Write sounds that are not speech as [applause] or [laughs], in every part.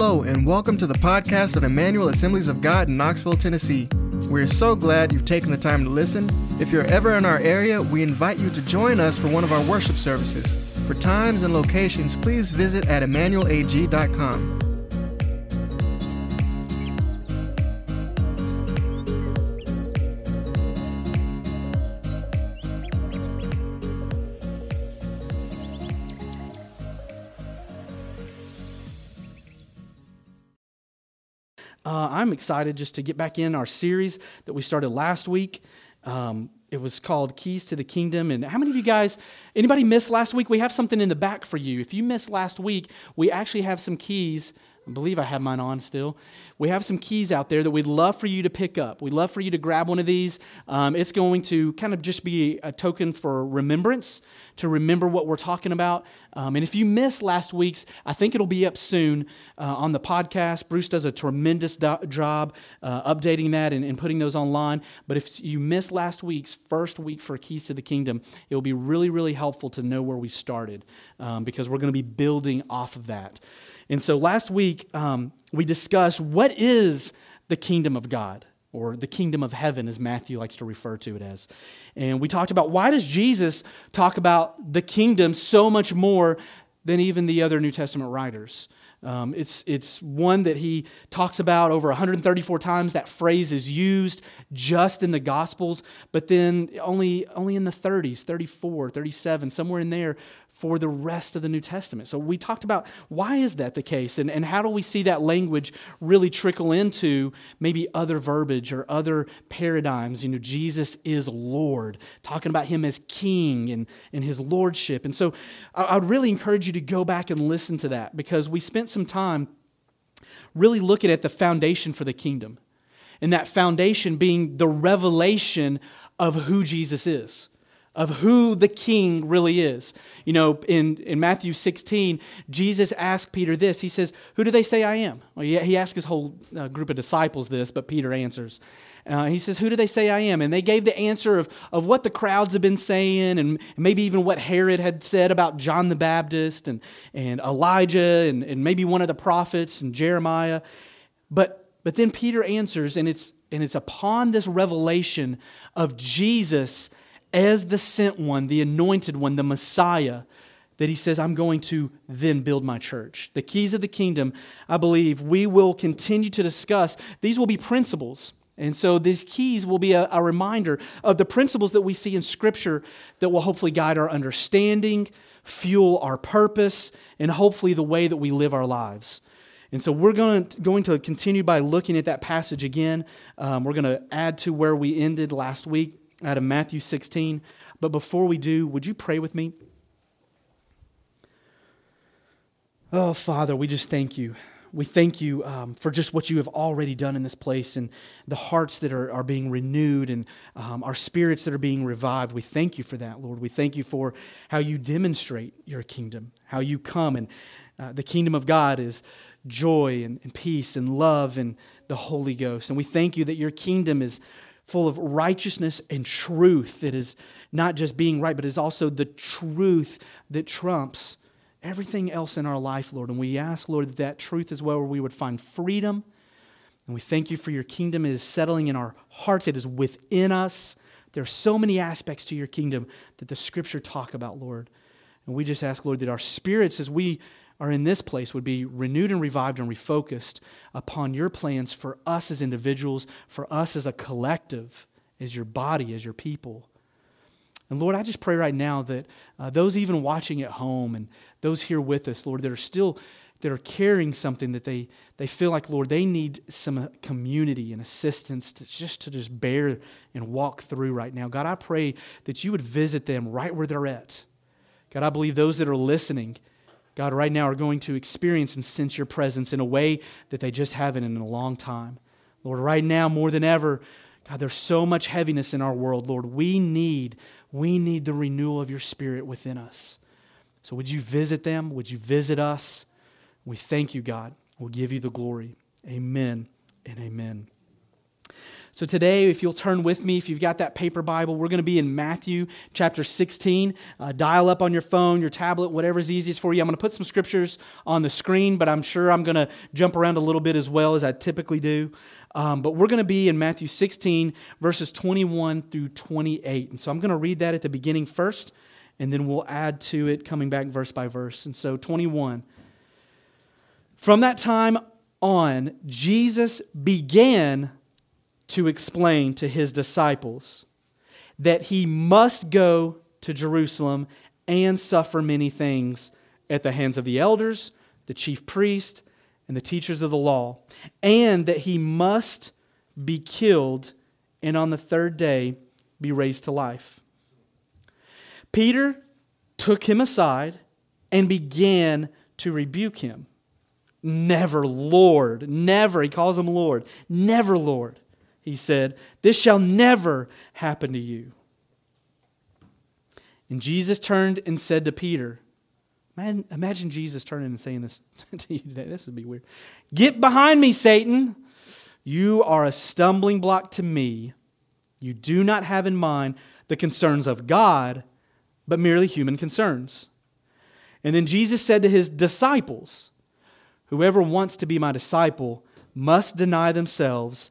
Hello, and welcome to the podcast of Emmanuel Assemblies of God in Knoxville, Tennessee. We're so glad you've taken the time to listen. If you're ever in our area, we invite you to join us for one of our worship services. For times and locations, please visit at emmanuelag.com. I'm excited just to get back in our series that we started last week. Um, it was called Keys to the Kingdom. And how many of you guys, anybody missed last week? We have something in the back for you. If you missed last week, we actually have some keys. I believe I have mine on still we have some keys out there that we'd love for you to pick up. We'd love for you to grab one of these. Um, it's going to kind of just be a token for remembrance, to remember what we're talking about. Um, and if you missed last week's, I think it'll be up soon uh, on the podcast. Bruce does a tremendous do- job uh, updating that and, and putting those online. But if you missed last week's first week for Keys to the Kingdom, it will be really, really helpful to know where we started um, because we're going to be building off of that. And so last week, um, we discussed what is the kingdom of God or the kingdom of heaven as Matthew likes to refer to it as. And we talked about why does Jesus talk about the kingdom so much more than even the other New Testament writers? Um, it's, it's one that he talks about over 134 times. That phrase is used just in the Gospels, but then only, only in the 30s, 34, 37, somewhere in there for the rest of the New Testament. So we talked about why is that the case and, and how do we see that language really trickle into maybe other verbiage or other paradigms. You know, Jesus is Lord, talking about him as king and, and his lordship. And so I, would really encourage you to go back and listen to that because we spent some time really looking at the foundation for the kingdom. And that foundation being the revelation of who Jesus is of who the king really is. You know, in, in Matthew 16, Jesus asked Peter this. He says, Who do they say I am? Well, he, he asked his whole uh, group of disciples this, but Peter answers. Uh, he says, Who do they say I am? And they gave the answer of, of what the crowds have been saying, and maybe even what Herod had said about John the Baptist and, and Elijah, and, and maybe one of the prophets and Jeremiah. But, but then Peter answers, and it's, and it's upon this revelation of Jesus as the sent one, the anointed one, the Messiah, that he says, I'm going to then build my church. The keys of the kingdom, I believe, we will continue to discuss. These will be principles. And so these keys will be a, a reminder of the principles that we see in Scripture that will hopefully guide our understanding, fuel our purpose, and hopefully the way that we live our lives. And so we're going to, going to continue by looking at that passage again. Um, we're going to add to where we ended last week out of Matthew 16. But before we do, would you pray with me? Oh, Father, we just thank you. We thank you um, for just what you have already done in this place and the hearts that are, are being renewed and um, our spirits that are being revived. We thank you for that, Lord. We thank you for how you demonstrate your kingdom, how you come. And uh, the kingdom of God is joy and, and peace and love and the Holy Ghost. And we thank you that your kingdom is full of righteousness and truth that is not just being right, but is also the truth that trumps everything else in our life, Lord. And we ask, Lord, that that truth is where we would find freedom. And we thank you for your kingdom. It is settling in our hearts, it is within us. There are so many aspects to your kingdom that the scripture talk about, Lord. And we just ask, Lord, that our spirits, as we are in this place would be renewed and revived and refocused upon your plans for us as individuals, for us as a collective, as your body, as your people. And Lord, I just pray right now that uh, those even watching at home and those here with us, Lord, that are still that are carrying something that they, they feel like, Lord, they need some community and assistance to just to just bear and walk through right now. God, I pray that you would visit them right where they're at. God, I believe those that are listening, God, right now are going to experience and sense your presence in a way that they just haven't in a long time. Lord, right now, more than ever, God, there's so much heaviness in our world. Lord, we need, we need the renewal of your spirit within us. So would you visit them? Would you visit us? We thank you, God. We'll give you the glory. Amen and amen. So today, if you'll turn with me, if you've got that paper Bible, we're going to be in Matthew chapter 16. Uh, dial up on your phone, your tablet, whatever's easiest for you. I'm going to put some scriptures on the screen, but I'm sure I'm going to jump around a little bit as well as I typically do. Um, but we're going to be in Matthew 16, verses 21 through 28. And so I'm going to read that at the beginning first, and then we'll add to it coming back verse by verse. And so 21. From that time on, Jesus began to explain to his disciples that he must go to Jerusalem and suffer many things at the hands of the elders, the chief priest, and the teachers of the law, and that he must be killed and on the third day be raised to life. Peter took him aside and began to rebuke him. Never, Lord, never, he calls him Lord, never, Lord he said, This shall never happen to you. And Jesus turned and said to Peter, Man, imagine Jesus turning and saying this [laughs] to you today. This would be weird. Get behind me, Satan. You are a stumbling block to me. You do not have in mind the concerns of God, but merely human concerns. And then Jesus said to his disciples, Whoever wants to be my disciple must deny themselves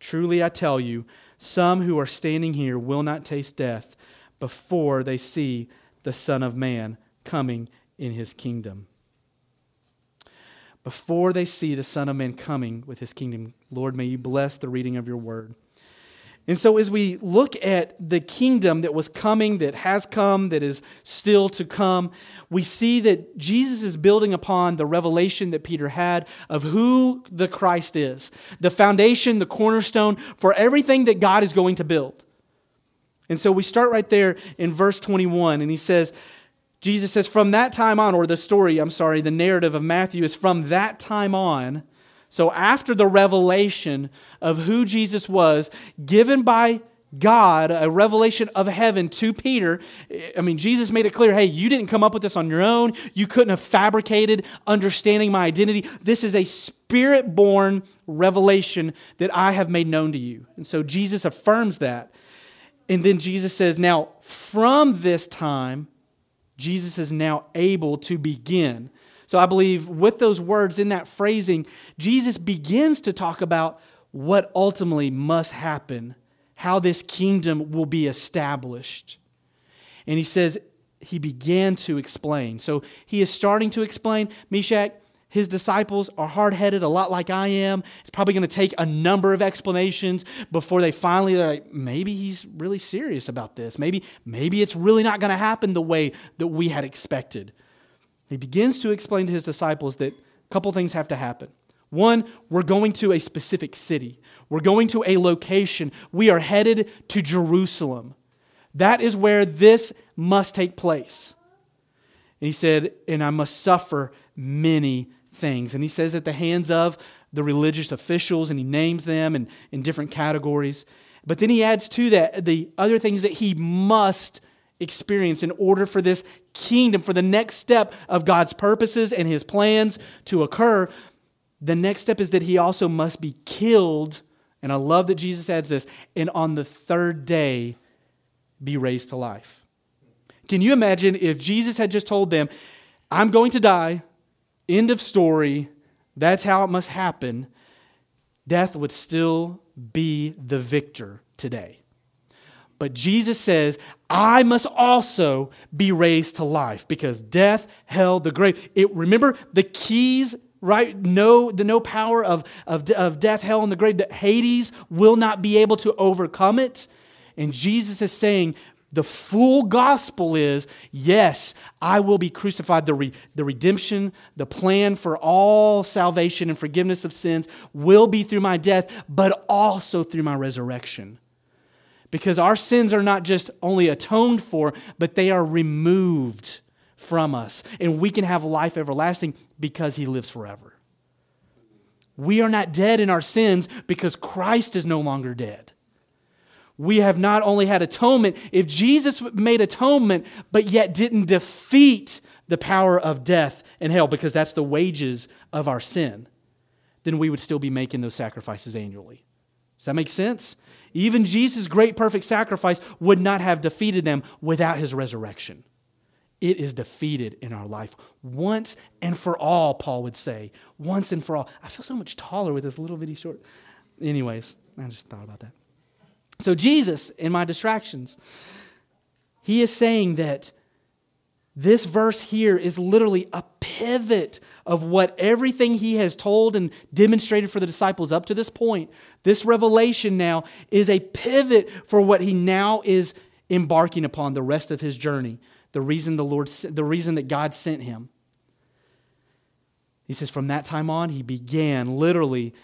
Truly I tell you, some who are standing here will not taste death before they see the Son of Man coming in his kingdom. Before they see the Son of Man coming with his kingdom, Lord, may you bless the reading of your word. And so, as we look at the kingdom that was coming, that has come, that is still to come, we see that Jesus is building upon the revelation that Peter had of who the Christ is the foundation, the cornerstone for everything that God is going to build. And so, we start right there in verse 21, and he says, Jesus says, from that time on, or the story, I'm sorry, the narrative of Matthew is from that time on so, after the revelation of who Jesus was given by God, a revelation of heaven to Peter, I mean, Jesus made it clear hey, you didn't come up with this on your own. You couldn't have fabricated understanding my identity. This is a spirit born revelation that I have made known to you. And so, Jesus affirms that. And then Jesus says, now, from this time, Jesus is now able to begin so I believe with those words in that phrasing, Jesus begins to talk about what ultimately must happen, how this kingdom will be established. And he says, he began to explain. So he is starting to explain, Meshach, his disciples are hard headed, a lot like I am. It's probably going to take a number of explanations before they finally are like, maybe he's really serious about this. Maybe, maybe it's really not going to happen the way that we had expected. He begins to explain to his disciples that a couple things have to happen. One, we're going to a specific city. We're going to a location. We are headed to Jerusalem. That is where this must take place. And he said, and I must suffer many things. And he says at the hands of the religious officials, and he names them in, in different categories. But then he adds to that the other things that he must experience in order for this kingdom, for the next step of God's purposes and his plans to occur. The next step is that he also must be killed. And I love that Jesus adds this, and on the third day be raised to life. Can you imagine if Jesus had just told them, I'm going to die, end of story, that's how it must happen, death would still be the victor today. But Jesus says, I must also be raised to life because death held the grave. It, remember the keys, right? No, the no power of, of, of death, hell, and the grave, that Hades will not be able to overcome it. And Jesus is saying, The full gospel is yes, I will be crucified. The, re- the redemption, the plan for all salvation and forgiveness of sins will be through my death, but also through my resurrection. Because our sins are not just only atoned for, but they are removed from us. And we can have life everlasting because he lives forever. We are not dead in our sins because Christ is no longer dead we have not only had atonement, if Jesus made atonement, but yet didn't defeat the power of death and hell, because that's the wages of our sin, then we would still be making those sacrifices annually. Does that make sense? Even Jesus' great perfect sacrifice would not have defeated them without his resurrection. It is defeated in our life once and for all, Paul would say. Once and for all. I feel so much taller with this little bitty short. Anyways, I just thought about that. So, Jesus, in my distractions, he is saying that this verse here is literally a pivot of what everything he has told and demonstrated for the disciples up to this point. This revelation now is a pivot for what he now is embarking upon the rest of his journey. The reason the Lord the reason that God sent him. He says from that time on he began literally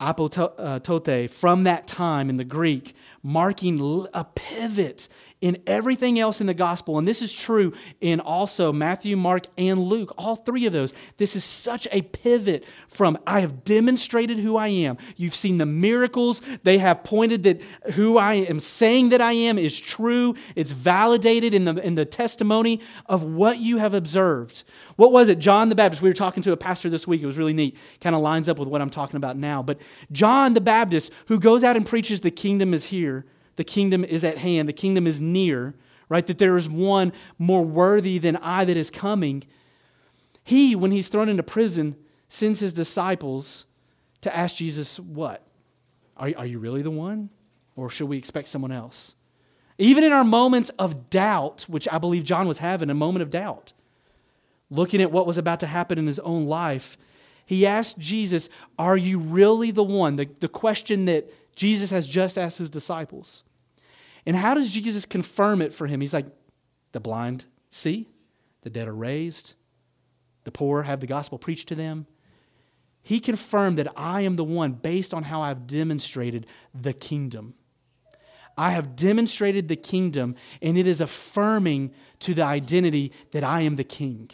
apotote uh, from that time in the Greek, marking a pivot in everything else in the gospel. And this is true in also Matthew, Mark, and Luke, all three of those. This is such a pivot from I have demonstrated who I am. You've seen the miracles, they have pointed that who I am saying that I am is true. It's validated in the, in the testimony of what you have observed. What was it? John the Baptist. We were talking to a pastor this week. It was really neat. Kind of lines up with what I'm talking about now. But John the Baptist, who goes out and preaches the kingdom is here the kingdom is at hand, the kingdom is near, right? That there is one more worthy than I that is coming. He, when he's thrown into prison, sends his disciples to ask Jesus, What? Are, are you really the one? Or should we expect someone else? Even in our moments of doubt, which I believe John was having, a moment of doubt, looking at what was about to happen in his own life, he asked Jesus, Are you really the one? The, the question that Jesus has just asked his disciples. And how does Jesus confirm it for him? He's like, the blind see, the dead are raised, the poor have the gospel preached to them. He confirmed that I am the one based on how I've demonstrated the kingdom. I have demonstrated the kingdom, and it is affirming to the identity that I am the king.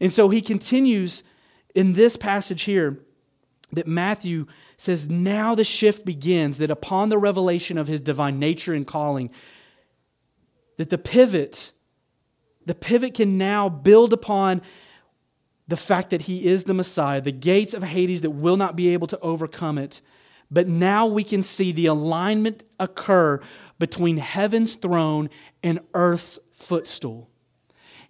And so he continues in this passage here that Matthew says, Now the shift begins, that upon the revelation of his divine nature and calling, that the pivot, the pivot can now build upon the fact that he is the Messiah, the gates of Hades that will not be able to overcome it. But now we can see the alignment occur between heaven's throne and earth's footstool.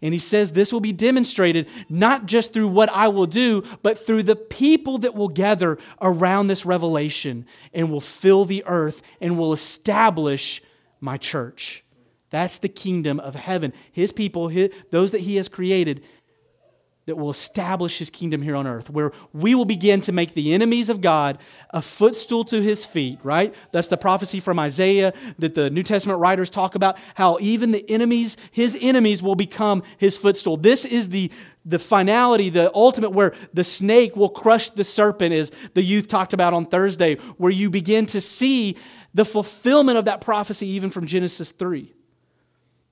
And he says this will be demonstrated not just through what I will do, but through the people that will gather around this revelation and will fill the earth and will establish my church. That's the kingdom of heaven. His people, his, those that he has created, that will establish his kingdom here on earth, where we will begin to make the enemies of God a footstool to his feet, right? That's the prophecy from Isaiah that the New Testament writers talk about, how even the enemies, his enemies, will become his footstool. This is the, the finality, the ultimate, where the snake will crush the serpent, as the youth talked about on Thursday, where you begin to see the fulfillment of that prophecy even from Genesis 3.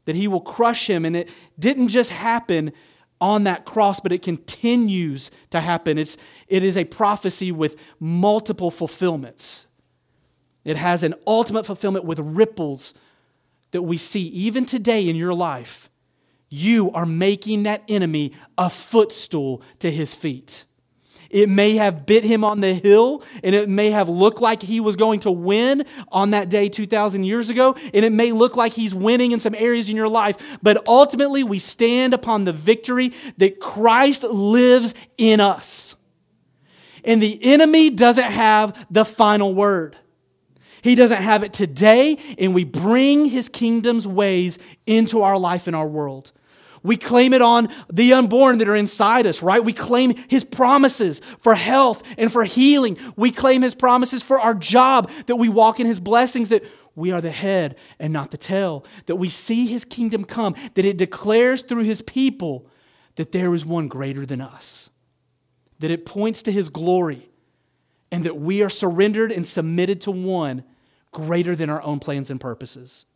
That he will crush him, and it didn't just happen on that cross, but it continues to happen. It's, it is a prophecy with multiple fulfillments. It has an ultimate fulfillment with ripples that we see even today in your life. You are making that enemy a footstool to his feet. It may have bit him on the hill, and it may have looked like he was going to win on that day 2,000 years ago, and it may look like he's winning in some areas in your life. But ultimately, we stand upon the victory that Christ lives in us. And the enemy doesn't have the final word. He doesn't have it today, and we bring his kingdom's ways into our life and our world. We claim it on the unborn that are inside us, right? We claim His promises for health and for healing. We claim His promises for our job, that we walk in His blessings, that we are the head and not the tail, that we see his kingdom come, that it declares through his people that there is one greater than us, that it points to his glory, and that we are surrendered and submitted to one greater than our own plans and purposes.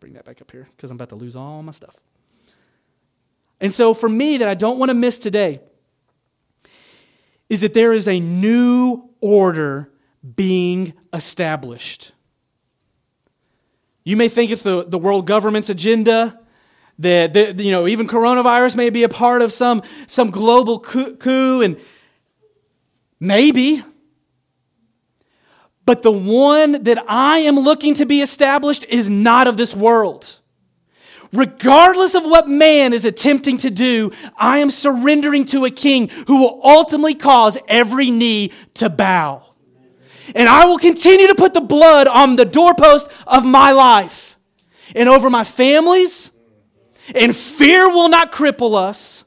Bring that back up here because I'm about to lose all my stuff. And so, for me, that I don't want to miss today is that there is a new order being established. You may think it's the, the world government's agenda, that, that you know, even coronavirus may be a part of some, some global coup, and maybe. But the one that I am looking to be established is not of this world. Regardless of what man is attempting to do, I am surrendering to a king who will ultimately cause every knee to bow. And I will continue to put the blood on the doorpost of my life and over my families, and fear will not cripple us.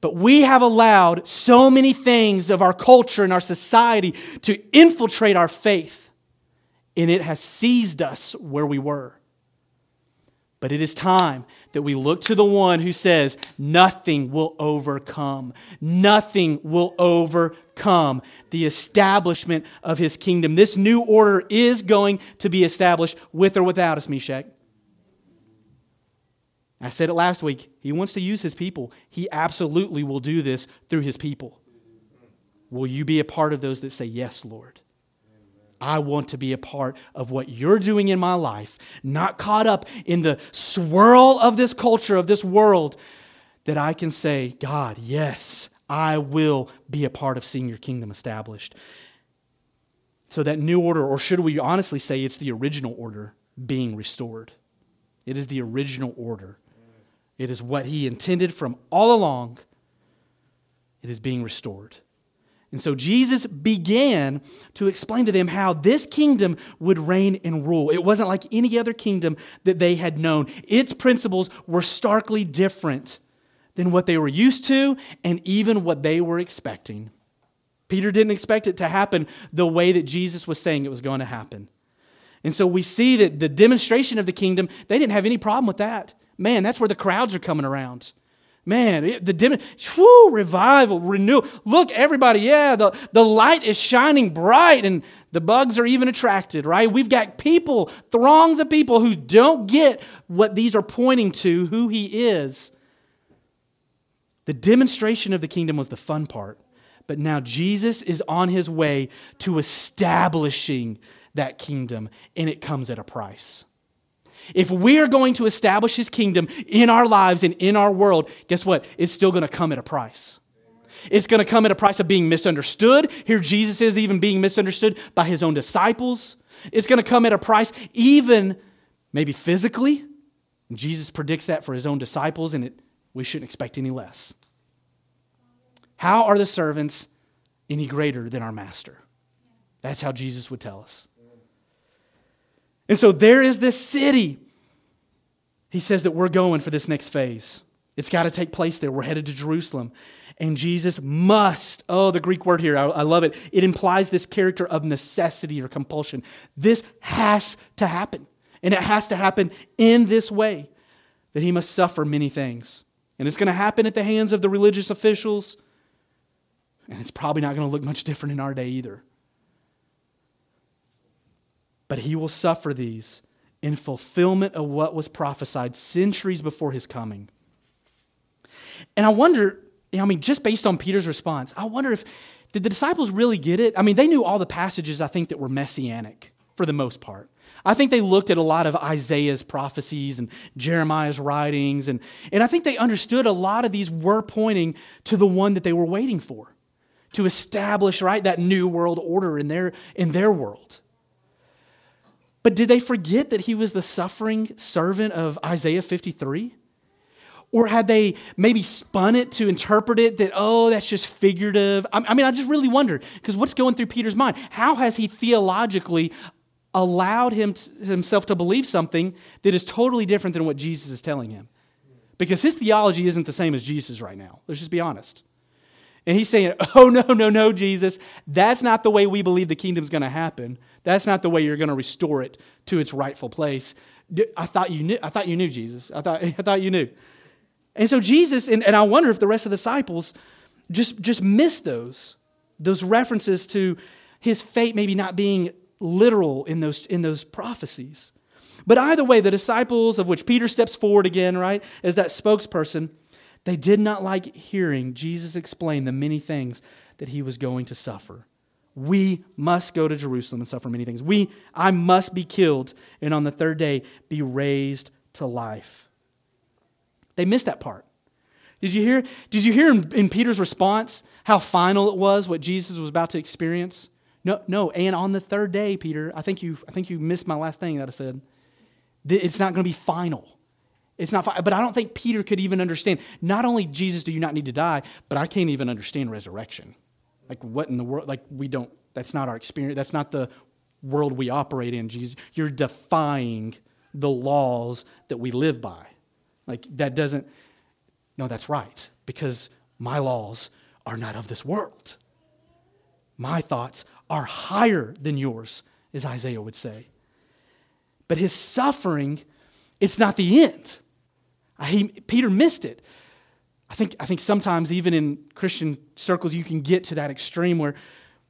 But we have allowed so many things of our culture and our society to infiltrate our faith, and it has seized us where we were. But it is time that we look to the one who says, Nothing will overcome. Nothing will overcome the establishment of his kingdom. This new order is going to be established with or without us, Meshach. I said it last week. He wants to use his people. He absolutely will do this through his people. Will you be a part of those that say, Yes, Lord? I want to be a part of what you're doing in my life, not caught up in the swirl of this culture, of this world, that I can say, God, yes, I will be a part of seeing your kingdom established. So, that new order, or should we honestly say it's the original order being restored? It is the original order. It is what he intended from all along. It is being restored. And so Jesus began to explain to them how this kingdom would reign and rule. It wasn't like any other kingdom that they had known, its principles were starkly different than what they were used to and even what they were expecting. Peter didn't expect it to happen the way that Jesus was saying it was going to happen. And so we see that the demonstration of the kingdom, they didn't have any problem with that. Man, that's where the crowds are coming around. Man, the dim, whew, revival, renewal. Look, everybody, yeah, the, the light is shining bright and the bugs are even attracted, right? We've got people, throngs of people who don't get what these are pointing to, who he is. The demonstration of the kingdom was the fun part. But now Jesus is on his way to establishing that kingdom, and it comes at a price. If we are going to establish his kingdom in our lives and in our world, guess what? It's still going to come at a price. It's going to come at a price of being misunderstood. Here, Jesus is even being misunderstood by his own disciples. It's going to come at a price, even maybe physically. Jesus predicts that for his own disciples, and it, we shouldn't expect any less. How are the servants any greater than our master? That's how Jesus would tell us. And so there is this city. He says that we're going for this next phase. It's got to take place there. We're headed to Jerusalem. And Jesus must, oh, the Greek word here, I, I, love it. It implies this character of necessity or compulsion. This has to happen. And it has to happen in this way that he must suffer many things. And it's going to happen at the hands of the religious officials. And it's probably not going to look much different in our day either but he will suffer these in fulfillment of what was prophesied centuries before his coming. And I wonder, I mean, just based on Peter's response, I wonder if did the disciples really get it? I mean, they knew all the passages I think that were messianic for the most part. I think they looked at a lot of Isaiah's prophecies and Jeremiah's writings, and, and I think they understood a lot of these were pointing to the one that they were waiting for to establish, right, that new world order in their, in their world. But did they forget that he was the suffering servant of Isaiah 53? Or had they maybe spun it to interpret it that, oh, that's just figurative? I mean, I just really wonder, because what's going through Peter's mind? How has he theologically allowed him himself to believe something that is totally different than what Jesus is telling him? Because his theology isn't the same as Jesus right now. Let's just be honest. And he's saying, [laughs] Oh, no, no, no, Jesus. That's not the way we believe the kingdom's going to happen. That's not the way you're going to restore it to its rightful place. I thought you knew, I thought you knew Jesus. I thought, [laughs] I thought you knew. And so Jesus, and, and I wonder if the rest of the disciples just, just missed those, those references to his fate maybe not being literal in those, in those prophecies. But either way, the disciples, of which Peter steps forward again, right, as that spokesperson, they did not like hearing Jesus explain the many things that he was going to suffer. We must go to Jerusalem and suffer many things. We, I must be killed and on the third day be raised to life. They missed that part. Did you hear, did you hear in, in Peter's response how final it was what Jesus was about to experience? No, no, and on the third day, Peter, I think you, I think you missed my last thing that I said. It's not going to be final. It's not, but I don't think Peter could even understand. Not only Jesus, do you not need to die, but I can't even understand resurrection. Like what in the world? Like we don't. That's not our experience. That's not the world we operate in. Jesus, you're defying the laws that we live by. Like that doesn't. No, that's right because my laws are not of this world. My thoughts are higher than yours, as Isaiah would say. But his suffering, it's not the end. He, Peter missed it. I think, I think sometimes, even in Christian circles, you can get to that extreme where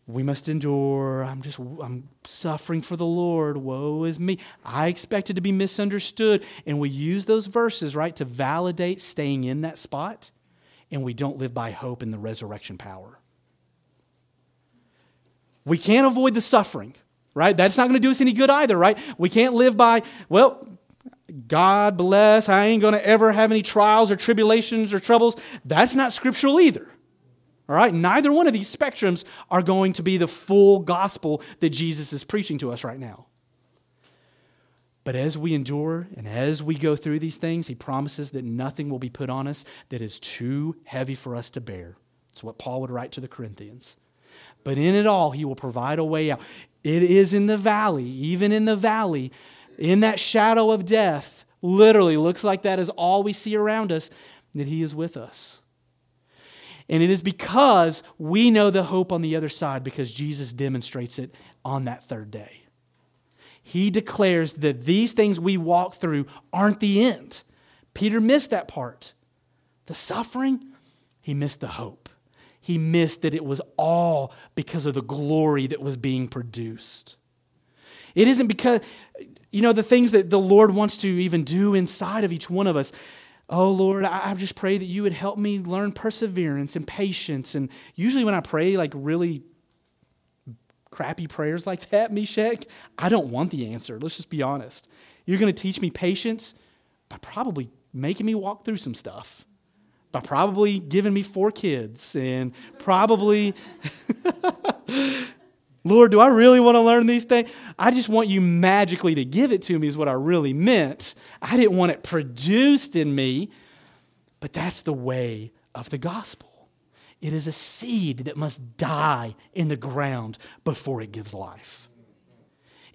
we must endure. I'm just, I'm suffering for the Lord. Woe is me. I expected to be misunderstood. And we use those verses, right, to validate staying in that spot. And we don't live by hope in the resurrection power. We can't avoid the suffering, right? That's not going to do us any good either, right? We can't live by, well, God bless, I ain't going to ever have any trials or tribulations or troubles. That's not scriptural either. All right? Neither one of these spectrums are going to be the full gospel that Jesus is preaching to us right now. But as we endure and as we go through these things, he promises that nothing will be put on us that is too heavy for us to bear. It's what Paul would write to the Corinthians. But in it all, he will provide a way out. It is in the valley, even in the valley, in that shadow of death, literally looks like that is all we see around us, that he is with us. And it is because we know the hope on the other side because Jesus demonstrates it on that third day. He declares that these things we walk through aren't the end. Peter missed that part. The suffering, he missed the hope he missed that it was all because of the glory that was being produced. It isn't because, you know, the things that the Lord wants to even do inside of each one of us. Oh, Lord, I, just pray that you would help me learn perseverance and patience. And usually when I pray, like really crappy prayers like [laughs] that, Meshach, I don't want the answer. Let's just be honest. You're going to teach me patience by probably making me walk through some stuff by probably giving me four kids and probably, [laughs] Lord, do I really want to learn these things? I just want you magically to give it to me, is what I really meant. I didn't want it produced in me, but that's the way of the gospel. It is a seed that must die in the ground before it gives life.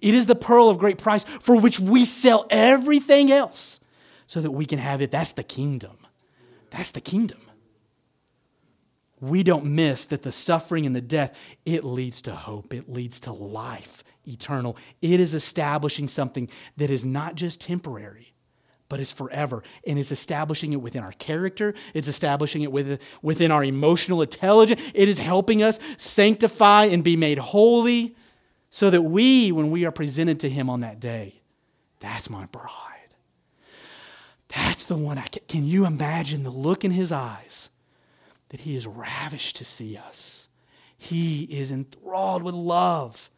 It is the pearl of great price for which we sell everything else so that we can have it. That's the kingdom. That's the kingdom. We don't miss that the suffering and the death, it leads to hope. It leads to life eternal. It is establishing something that is not just temporary, but is forever. And it's establishing it within our character. It's establishing it within our emotional intelligence. It is helping us sanctify and be made holy so that we, when we are presented to Him on that day, that's my bride. That's the one I can. Can you imagine the look in his eyes that he is ravished to see us? He is enthralled with love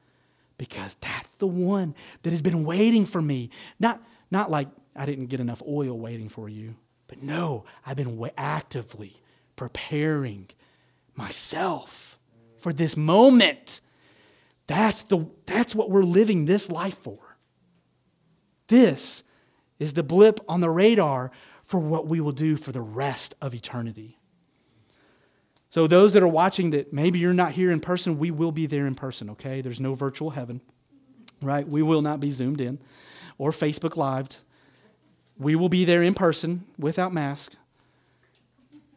because that's the one that has been waiting for me. Not, not like I didn't get enough oil waiting for you, but no, I've been actively preparing myself for this moment. That's, the, that's what we're living this life for. This is the blip on the radar for what we will do for the rest of eternity. So, those that are watching that maybe you're not here in person, we will be there in person, okay? There's no virtual heaven, right? We will not be zoomed in or Facebook lived. We will be there in person without mask.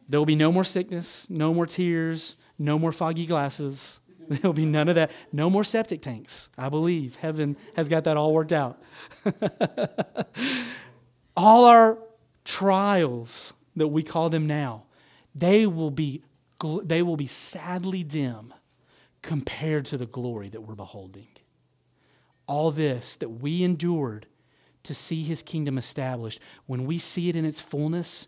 There will be no more sickness, no more tears, no more foggy glasses. [laughs] There'll be none of that. No more septic tanks. I believe heaven has got that all worked out. [laughs] all our trials that we call them now, they will be they will be sadly dim compared to the glory that we're beholding. All this that we endured to see his kingdom established, when we see it in its fullness,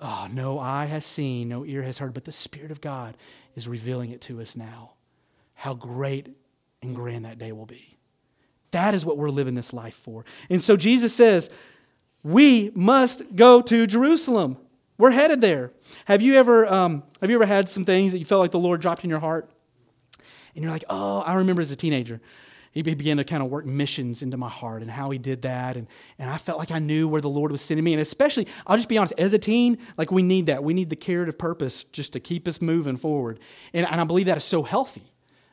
oh, no eye has seen, no ear has heard, but the Spirit of God is revealing it to us now. How great and grand that day will be. That is what we're living this life for. And so Jesus says, we must go to Jerusalem. We're headed there. Have you ever, um, have you ever had some things that you felt like the Lord dropped in your heart? And you're like, oh, I remember as a teenager he began to kind of work missions into my heart and how he did that. And, and I felt like I knew where the Lord was sending me. And especially, I'll just be honest, as a teen, like we need that. We need the curative purpose just to keep us moving forward. And, and I believe that is so healthy.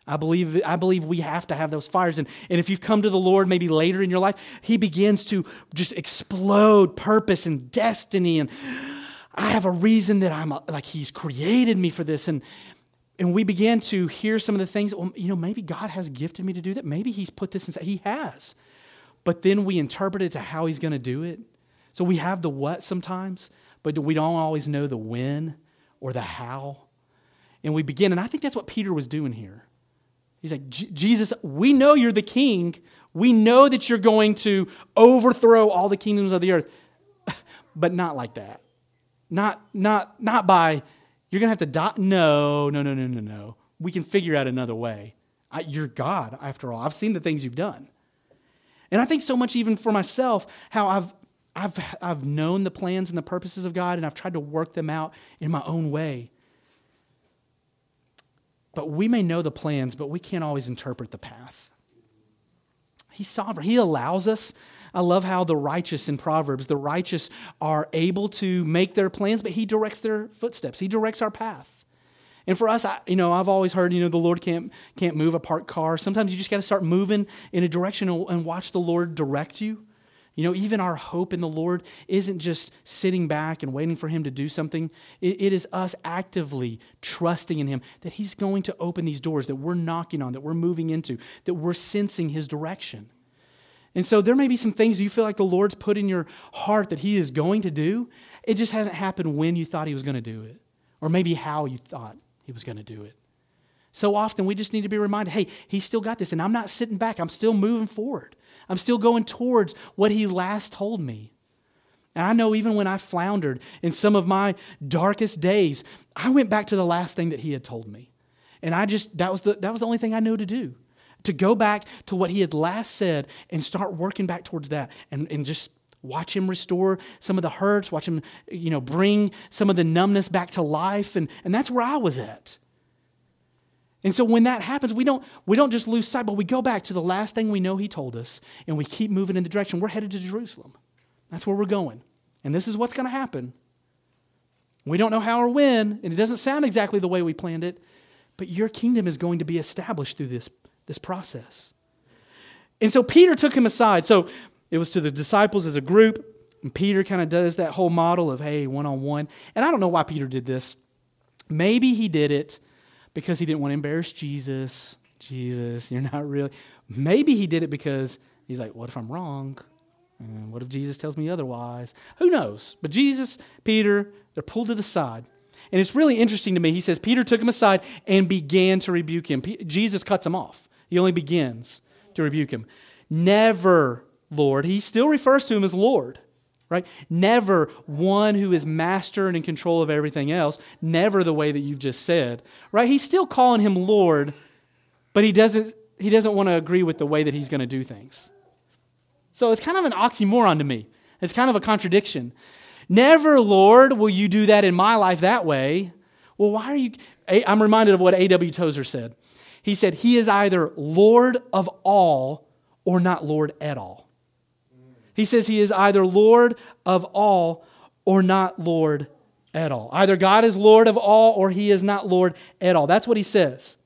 I believe, I believe we have to have those fires. And, and if you've come to the Lord maybe later in your life, He begins to just explode purpose and destiny. And I have a reason that I'm like, He's created me for this. And, and we began to hear some of the things, well, you know, maybe God has gifted me to do that. Maybe He's put this inside. He has. But then we interpret it to how He's going to do it. So we have the what sometimes, but we don't always know the when or the how. And we begin, and I think that's what Peter was doing here. He's like, Jesus, we know you're the king. We know that you're going to overthrow all the kingdoms of the earth, [laughs] but not like that. Not, not, not by you're going to have to die. No, no, no, no, no, no. We can figure out another way. I, you're God, after all. I've seen the things you've done. And I think so much, even for myself, how I've, I've, I've known the plans and the purposes of God, and I've tried to work them out in my own way. But we may know the plans, but we can't always interpret the path. He's sovereign. He allows us I love how the righteous in Proverbs, the righteous are able to make their plans, but He directs their footsteps. He directs our path. And for us, I, you know, I've always heard, you know, the Lord can't, can't move a parked car. Sometimes you just got to start moving in a direction and watch the Lord direct you. You know, even our hope in the Lord isn't just sitting back and waiting for Him to do something. it, it is us actively trusting in Him that He's going to open these doors that we're knocking on, that we're moving into, that we're sensing His direction. And so there may be some things you feel like the Lord's put in your heart that He is going to do. It just hasn't happened when you thought He was going to do it, or maybe how you thought He was going to do it. So often we just need to be reminded hey, He's still got this, and I'm not sitting back. I'm still moving forward. I'm still going towards what He last told me. And I know even when I floundered in some of my darkest days, I went back to the last thing that He had told me. And I just, that was the, that was the only thing I knew to do to go back to what he had last said and start working back towards that and, and just watch him restore some of the hurts, watch him, you know, bring some of the numbness back to life. And, and that's where I was at. And so when that happens, we don't, we don't just lose sight, but we go back to the last thing we know he told us and we keep moving in the direction. We're headed to Jerusalem. That's where we're going. And this is what's going to happen. We don't know how or when, and it doesn't sound exactly the way we planned it, but your kingdom is going to be established through this this process. And so Peter took him aside. So it was to the disciples as a group. And Peter kind of does that whole model of, hey, one on one. And I don't know why Peter did this. Maybe he did it because he didn't want to embarrass Jesus. Jesus, you're not really. Maybe he did it because he's like, what if I'm wrong? And what if Jesus tells me otherwise? Who knows? But Jesus, Peter, they're pulled to the side. And it's really interesting to me. He says, Peter took him aside and began to rebuke him. P- Jesus cuts him off. He only begins to rebuke him. Never, Lord. He still refers to him as Lord, right? Never one who is master and in control of everything else. Never the way that you've just said, right? He's still calling him Lord, but he doesn't, he doesn't want to agree with the way that he's going to do things. So it's kind of an oxymoron to me. It's kind of a contradiction. Never, Lord, will you do that in my life that way. Well, why are you? I'm reminded of what A.W. Tozer said. He said, He is either Lord of all or not Lord at all. He says He is either Lord of all or not Lord at all. Either God is Lord of all or He is not Lord at all. That's what He says.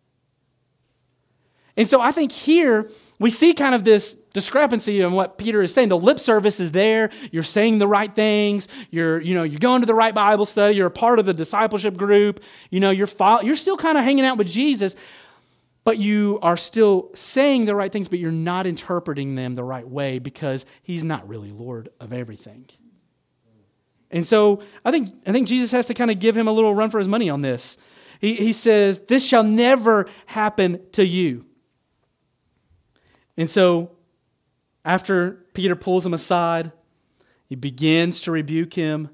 And so I think here we see kind of this discrepancy in what Peter is saying. The lip service is there. You're saying the right things. You're, you know, you're going to the right Bible study. You're a part of the discipleship group. You know, you're, fo- you're still kind of hanging out with Jesus, but you are still saying the right things, but you're not interpreting them the right way because he's not really Lord of everything. And so I think, I think Jesus has to kind of give him a little run for his money on this. He, he says, This shall never happen to you. And so after Peter pulls him aside, he begins to rebuke him.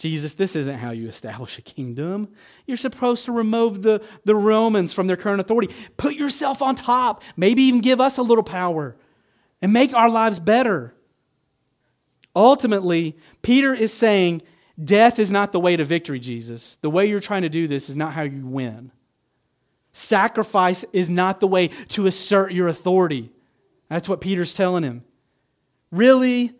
Jesus, this isn't how you establish a kingdom. You're supposed to remove the, the Romans from their current authority. Put yourself on top. Maybe even give us a little power and make our lives better. Ultimately, Peter is saying, Death is not the way to victory, Jesus. The way you're trying to do this is not how you win. Sacrifice is not the way to assert your authority. That's what Peter's telling him. Really?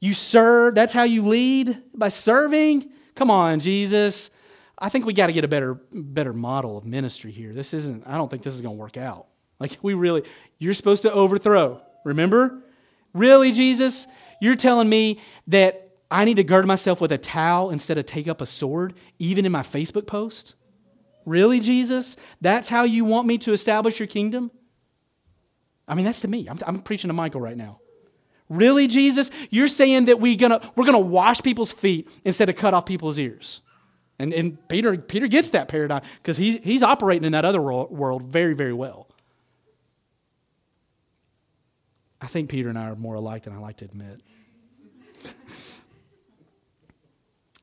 You serve? That's how you lead? By serving? Come on, Jesus. I think we got to get a better, better model of ministry here. This isn't, I don't think this is going to work out. Like, we really, you're supposed to overthrow. Remember? Really, Jesus? You're telling me that I need to gird myself with a towel instead of take up a sword, even in my Facebook post? Really, Jesus? That's how you want me to establish your kingdom? I mean, that's to me. I'm, I'm preaching to Michael right now. Really, Jesus? You're saying that we're gonna, we're to wash people's feet instead of cut off people's ears? And, and Peter, Peter gets that paradigm because he's, he's operating in that other world very, very well. I think Peter and I are more alike than I like to admit.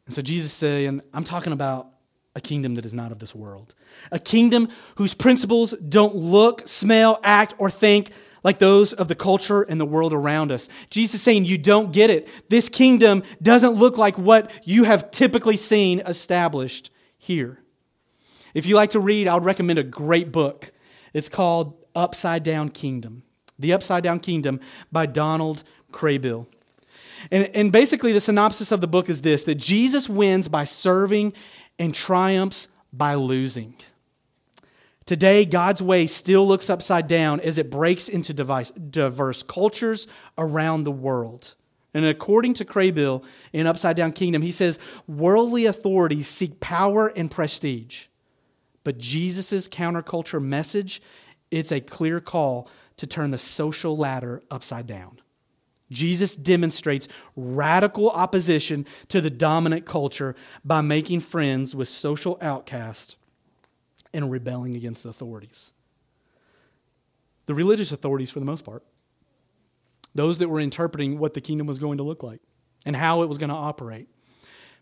and so Jesus saying, I'm talking about a kingdom that is not of this world. A kingdom whose principles don't look, smell, act, or think like those of the culture and the world around us. Jesus is saying, You don't get it. This kingdom doesn't look like what you have typically seen established here. If you like to read, I would recommend a great book. It's called Upside Down Kingdom The Upside Down Kingdom by Donald Kraybill. And, and basically, the synopsis of the book is this that Jesus wins by serving and triumphs by losing. Today, God's way still looks upside down as it breaks into diverse cultures around the world. And according to Kraybill in Upside Down Kingdom, he says worldly authorities seek power and prestige. But Jesus' counterculture message, it's a clear call to turn the social ladder upside down. Jesus demonstrates radical opposition to the dominant culture by making friends with social outcasts and rebelling against the authorities. The religious authorities, for the most part, those that were interpreting what the kingdom was going to look like and how it was going to operate.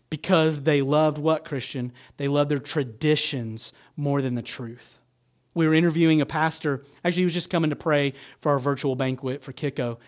Because they loved what, Christian? They loved their traditions more than the truth. We were interviewing a pastor. Actually, he was just coming to pray for our virtual banquet for Kiko.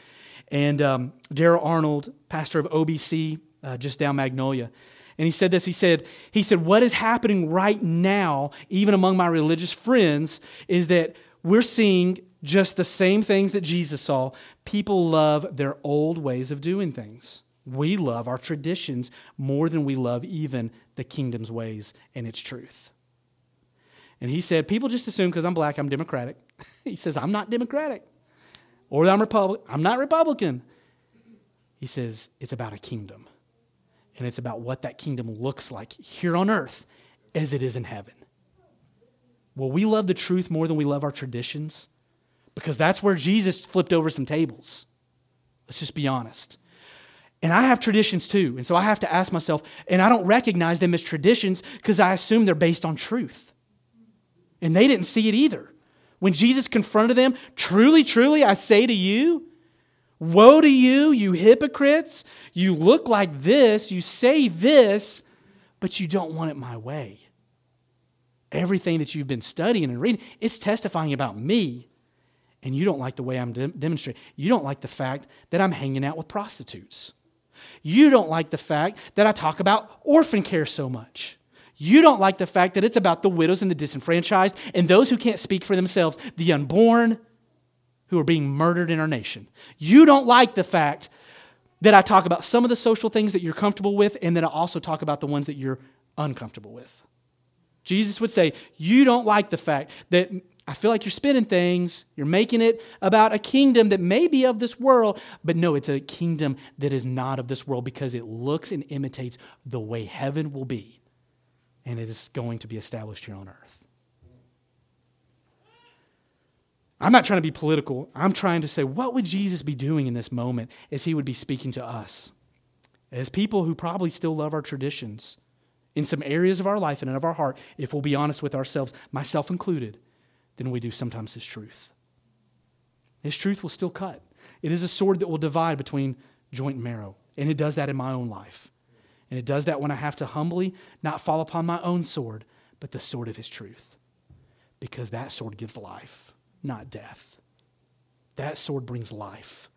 And um, Daryl Arnold, pastor of OBC, uh, just down Magnolia, and he said this. He said, he said, what is happening right now, even among my religious friends, is that we're seeing just the same things that Jesus saw. People love their old ways of doing things. We love our traditions more than we love even the kingdom's ways and its truth. And he said, people just assume because I'm black, I'm Democratic. [laughs] he says, I'm not Democratic or I'm Republic. I'm not Republican. He says it's about a kingdom. And it's about what that kingdom looks like here on earth as it is in heaven. Well, we love the truth more than we love our traditions because that's where Jesus flipped over some tables. Let's just be honest. And I have traditions too. And so I have to ask myself, and I don't recognize them as traditions because I assume they're based on truth. And they didn't see it either. When Jesus confronted them, truly, truly, I say to you, woe to you, you hypocrites. You look like this, you say this, but you don't want it my way. Everything that you've been studying and reading, it's testifying about me. And you don't like the way I'm de- demonstrating. You don't like the fact that I'm hanging out with prostitutes. You don't like the fact that I talk about orphan care so much. You don't like the fact that it's about the widows and the disenfranchised and those who can't speak for themselves, the unborn who are being murdered in our nation. You don't like the fact that I talk about some of the social things that you're comfortable with and that I also talk about the ones that you're uncomfortable with. Jesus would say, You don't like the fact that I feel like you're spinning things. You're making it about a kingdom that may be of this world, but no, it's a kingdom that is not of this world because it looks and imitates the way heaven will be. And it is going to be established here on earth. I'm not trying to be political. I'm trying to say, what would Jesus be doing in this moment as he would be speaking to us? As people who probably still love our traditions in some areas of our life and of our heart, if we'll be honest with ourselves, myself included, than we do sometimes His truth. His truth will still cut. It is a sword that will divide between joint and marrow. And it does that in my own life. And it does that when I have to humbly not fall upon my own sword, but the sword of His truth. Because that sword gives life, not death. That sword brings life.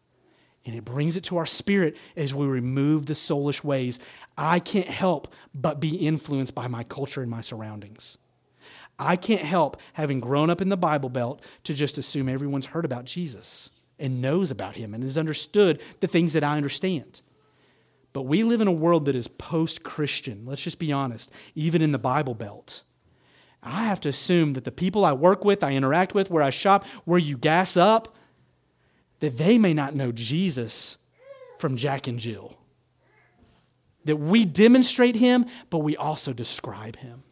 And it brings it to our spirit as we remove the soulish ways. I can't help but be influenced by my culture and my surroundings. I can't help, having grown up in the Bible Belt, to just assume everyone's heard about Jesus and knows about him and has understood the things that I understand. But we live in a world that is post Christian, let's just be honest, even in the Bible Belt. I have to assume that the people I work with, I interact with, where I shop, where you gas up, that they may not know Jesus from Jack and Jill. That we demonstrate him, but we also describe him.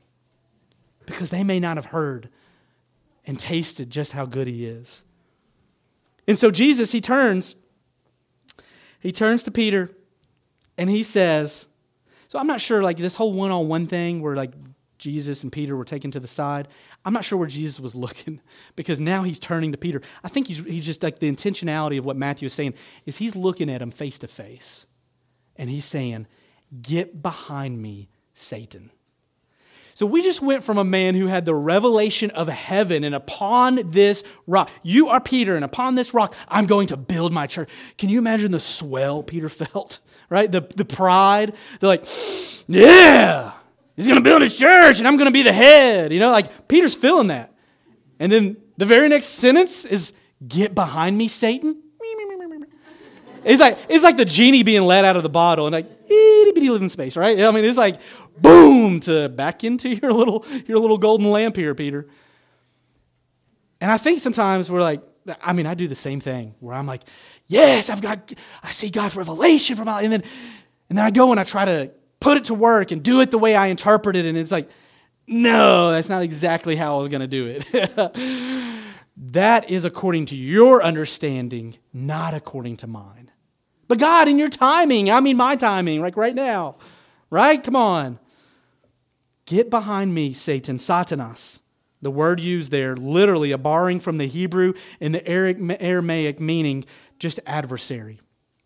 Because they may not have heard and tasted just how good he is. And so Jesus, he turns, he turns to Peter and he says, so I'm not sure, like this whole one on one thing where like Jesus and Peter were taken to the side. I'm not sure where Jesus was [laughs] looking because now he's turning to Peter. I think he's, he's just like the intentionality of what Matthew is saying is he's looking at him face to face and he's saying, Get behind me, Satan. So we just went from a man who had the revelation of heaven, and upon this rock, you are Peter, and upon this rock, I'm going to build my church. Can you imagine the swell Peter [laughs] felt? Right? The, the pride. They're like, yeah, He's going to build his church and I'm going to be the head. You know, like Peter's feeling that. And then the very next sentence is, Get behind me, Satan. It's like, it's like the genie being let out of the bottle and like, itty bitty living space, right? I mean, it's like, boom, to back into [laughs] your little, your little golden lamp here, Peter. And I think sometimes we're like, I mean, I do the same thing where I'm like, yes, I've got, I see God's revelation from, and then, and then I go and I try to put it to work and do it the way I interpret it. And it's like, no, that's not exactly how I was going to do it. [laughs] that is according to your understanding, not according to mine. But God, in your timing, I mean my timing, like right now, right? Come on. Get behind me, Satan, Satanas. The word used there, literally a borrowing from the Hebrew and the Aramaic meaning just adversary.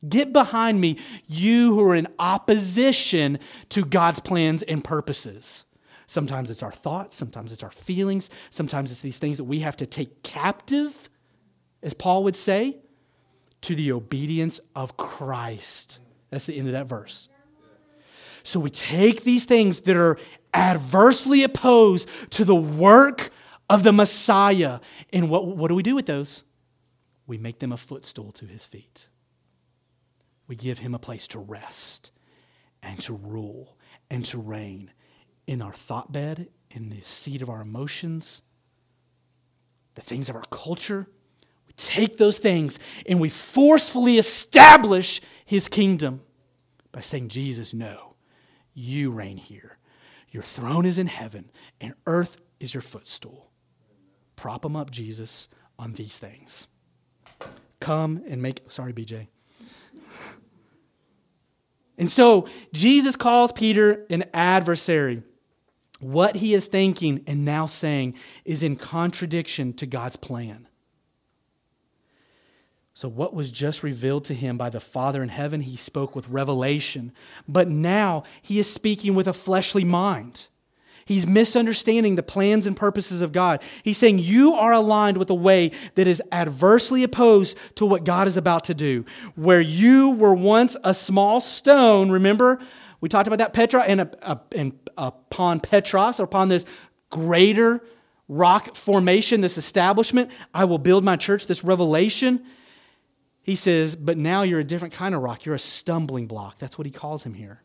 Get behind me, you who are in opposition to God's plans and purposes. Sometimes it's our thoughts, sometimes it's our feelings, sometimes it's these things that we have to take captive, as Paul would say, to the obedience of Christ. That's the end of that verse. So we take these things that are adversely opposed to the work of the Messiah, and what, what do we do with those? We make them a footstool to his feet we give him a place to rest and to rule and to reign in our thought bed, in the seat of our emotions, the things of our culture. We take those things and we forcefully establish his kingdom by saying, Jesus, no, you reign here. Your throne is in heaven, and earth is your footstool. Prop them up, Jesus, on these things. Come and make, sorry, BJ. And so Jesus calls Peter an adversary. What he is thinking and now saying is in contradiction to God's plan. So, what was just revealed to him by the Father in heaven, he spoke with revelation. But now he is speaking with a fleshly mind. He's misunderstanding the plans and purposes of God. He's saying, You are aligned with a way that is adversely opposed to what God is about to do. Where you were once a small stone, remember? We talked about that Petra, and, and upon Petros, or upon this greater rock formation, this establishment, I will build my church, this revelation. He says, But now you're a different kind of rock. You're a stumbling block. That's what he calls him here.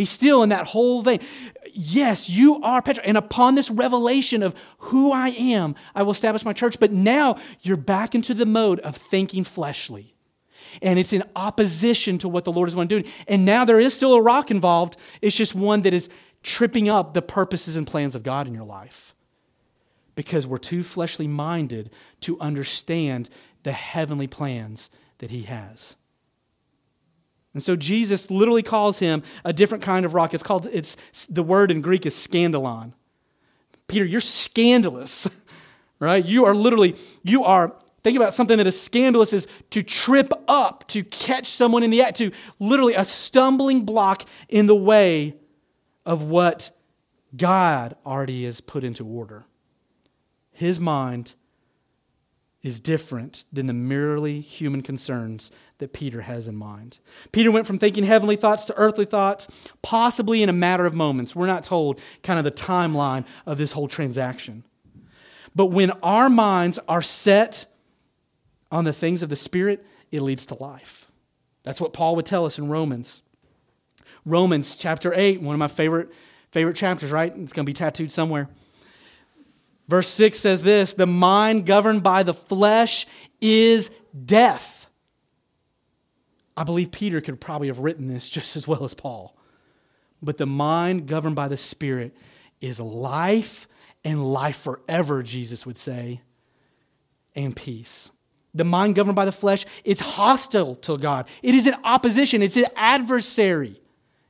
He's still in that whole vein. Yes, you are Petra. And upon this revelation of who I am, I will establish my church. But now you're back into the mode of thinking fleshly. And it's in opposition to what the Lord is wanting to do. And now there is still a rock involved. It's just one that is tripping up the purposes and plans of God in your life. Because we're too fleshly minded to understand the heavenly plans that He has. And so Jesus literally calls him a different kind of rock. It's called, it's the word in Greek is scandalon. Peter, you're scandalous, [laughs] right? You are literally, you are, think about something that is scandalous is to trip up, to catch someone in the act, to literally a stumbling block in the way of what God already has put into order. His mind is different than the merely human concerns that Peter has in mind. Peter went from thinking heavenly thoughts to earthly thoughts, possibly in a matter of moments. We're not told kind of the timeline of this whole transaction. But when our minds are set on the things of the Spirit, it leads to life. That's what Paul would tell us in Romans. Romans chapter 8, one of my favorite, favorite chapters, right? It's going to be tattooed somewhere. Verse 6 says this The mind governed by the flesh is death. I believe Peter could probably have written this [laughs] just as well as Paul. But the mind governed by the Spirit is life and life forever, Jesus would say, and peace. The mind governed by the flesh, it's hostile to God. It is an opposition, it's an adversary.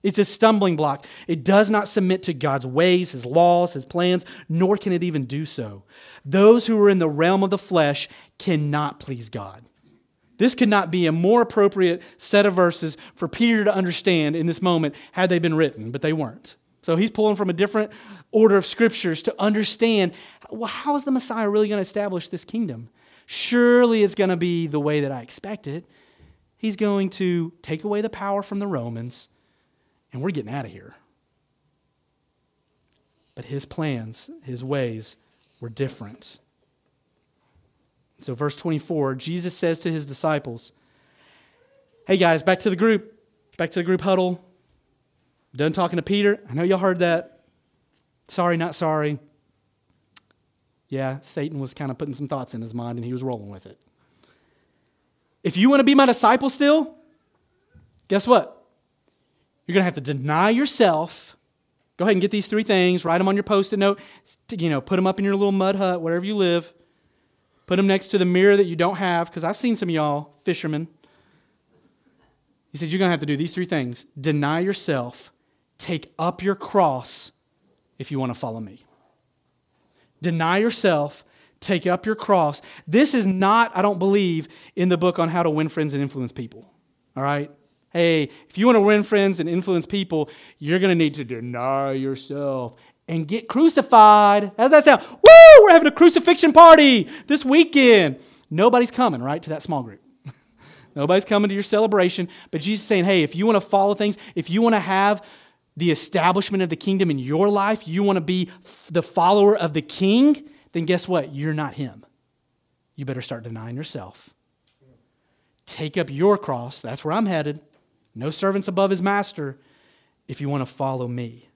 It's a stumbling block. It does not submit to God's ways, His laws, His plans, nor can it even do so. Those who are in the realm of the flesh cannot please God. This could not be a more appropriate set of verses for Peter to understand in this moment had they been written, but they weren't. So he's pulling from a different order of scriptures to understand well, how is the Messiah really going to establish this kingdom? Surely it's going to be the way that I expect it. He's going to take away the power from the Romans and we're getting out of here. But his plans, his ways were different. So, verse 24, Jesus says to his disciples, Hey guys, back to the group, back to the group huddle. Done talking to Peter. I know y'all heard that. Sorry, not sorry. Yeah, Satan was kind of putting some thoughts in his mind and he was rolling with it. If you want to be my disciple still, guess what? You're going to have to deny yourself. Go ahead and get these three things, write them on your post it note, you know, put them up in your little mud hut, wherever you live. Put them next to the mirror that you don't have, because I've seen some of y'all, fishermen. He says, You're going to have to do these three things deny yourself, take up your cross if you want to follow me. Deny yourself, take up your cross. This is not, I don't believe, in the book on how to win friends and influence people. All right? Hey, if you want to win friends and influence people, you're going to need to deny yourself and get crucified. How's that sound? Woo! We're having a crucifixion party this weekend. Nobody's coming, right, to that small group. [laughs] Nobody's coming to your celebration. But Jesus is saying, hey, if you want to follow things, if you want to have the establishment of the kingdom in your life, you want to be the follower of the king, then guess what? You're not him. You better start denying yourself. Take up your cross. That's where I'm headed. No servants above his master if you want to follow me.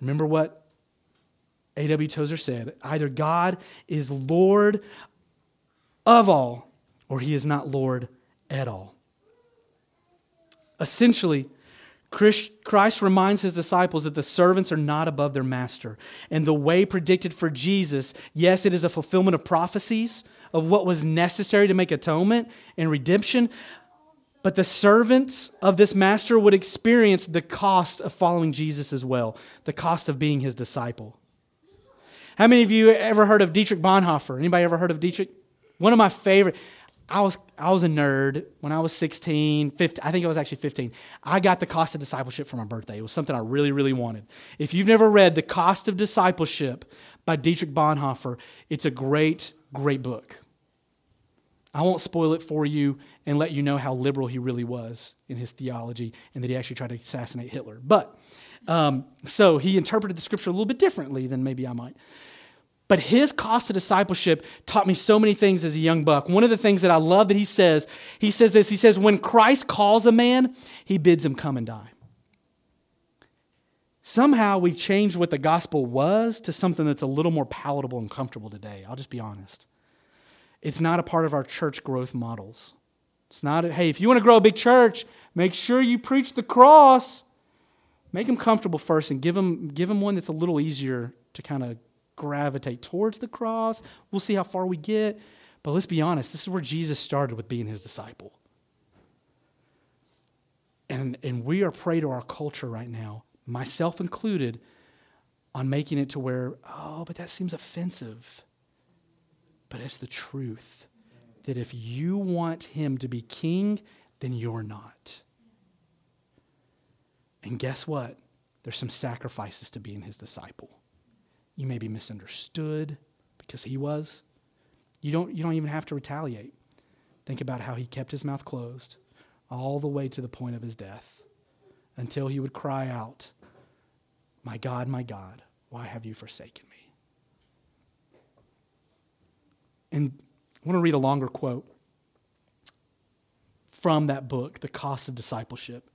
Remember what A.W. Tozer said either God is Lord of all, or he is not Lord at all. Essentially, Christ reminds his disciples that the servants are not above their master. And the way predicted for Jesus, yes, it is a fulfillment of prophecies of what was necessary to make atonement and redemption, but the servants of this master would experience the cost of following Jesus as well, the cost of being his disciple. How many of you ever heard of Dietrich Bonhoeffer? Anybody ever heard of Dietrich? One of my favorite. I was, I was a nerd when I was 16, 15, I think I was actually 15. I got The Cost of Discipleship for my birthday. It was something I really, really wanted. If you've never read The Cost of Discipleship by Dietrich Bonhoeffer, it's a great, great book. I won't spoil it for you and let you know how liberal he really was in his theology and that he actually tried to assassinate Hitler. But um, so he interpreted the scripture a little bit differently than maybe I might. But his cost of discipleship taught me so many things as a young buck. One of the things that I love that he says, he says this he says, when Christ calls a man, he bids him come and die. Somehow we've changed what the gospel was to something that's a little more palatable and comfortable today. I'll just be honest. It's not a part of our church growth models. It's not, a, hey, if you want to grow a big church, make sure you preach the cross. Make them comfortable first and give them, give them one that's a little easier to kind of gravitate towards the cross. We'll see how far we get. But let's be honest, this is where Jesus started with being his disciple. And, and we are prey to our culture right now myself included, on making it to where, oh, but that seems offensive. But it's the truth that if you want him to be king, then you're not. And guess what? There's some sacrifices to being his disciple. You may be misunderstood because he was. You don't, you don't even have to retaliate. Think about how he kept his mouth closed all the way to the point of his death until he would cry out, my God, my God, why have you forsaken me? And I want to read a longer quote from that book, The Cost of Discipleship.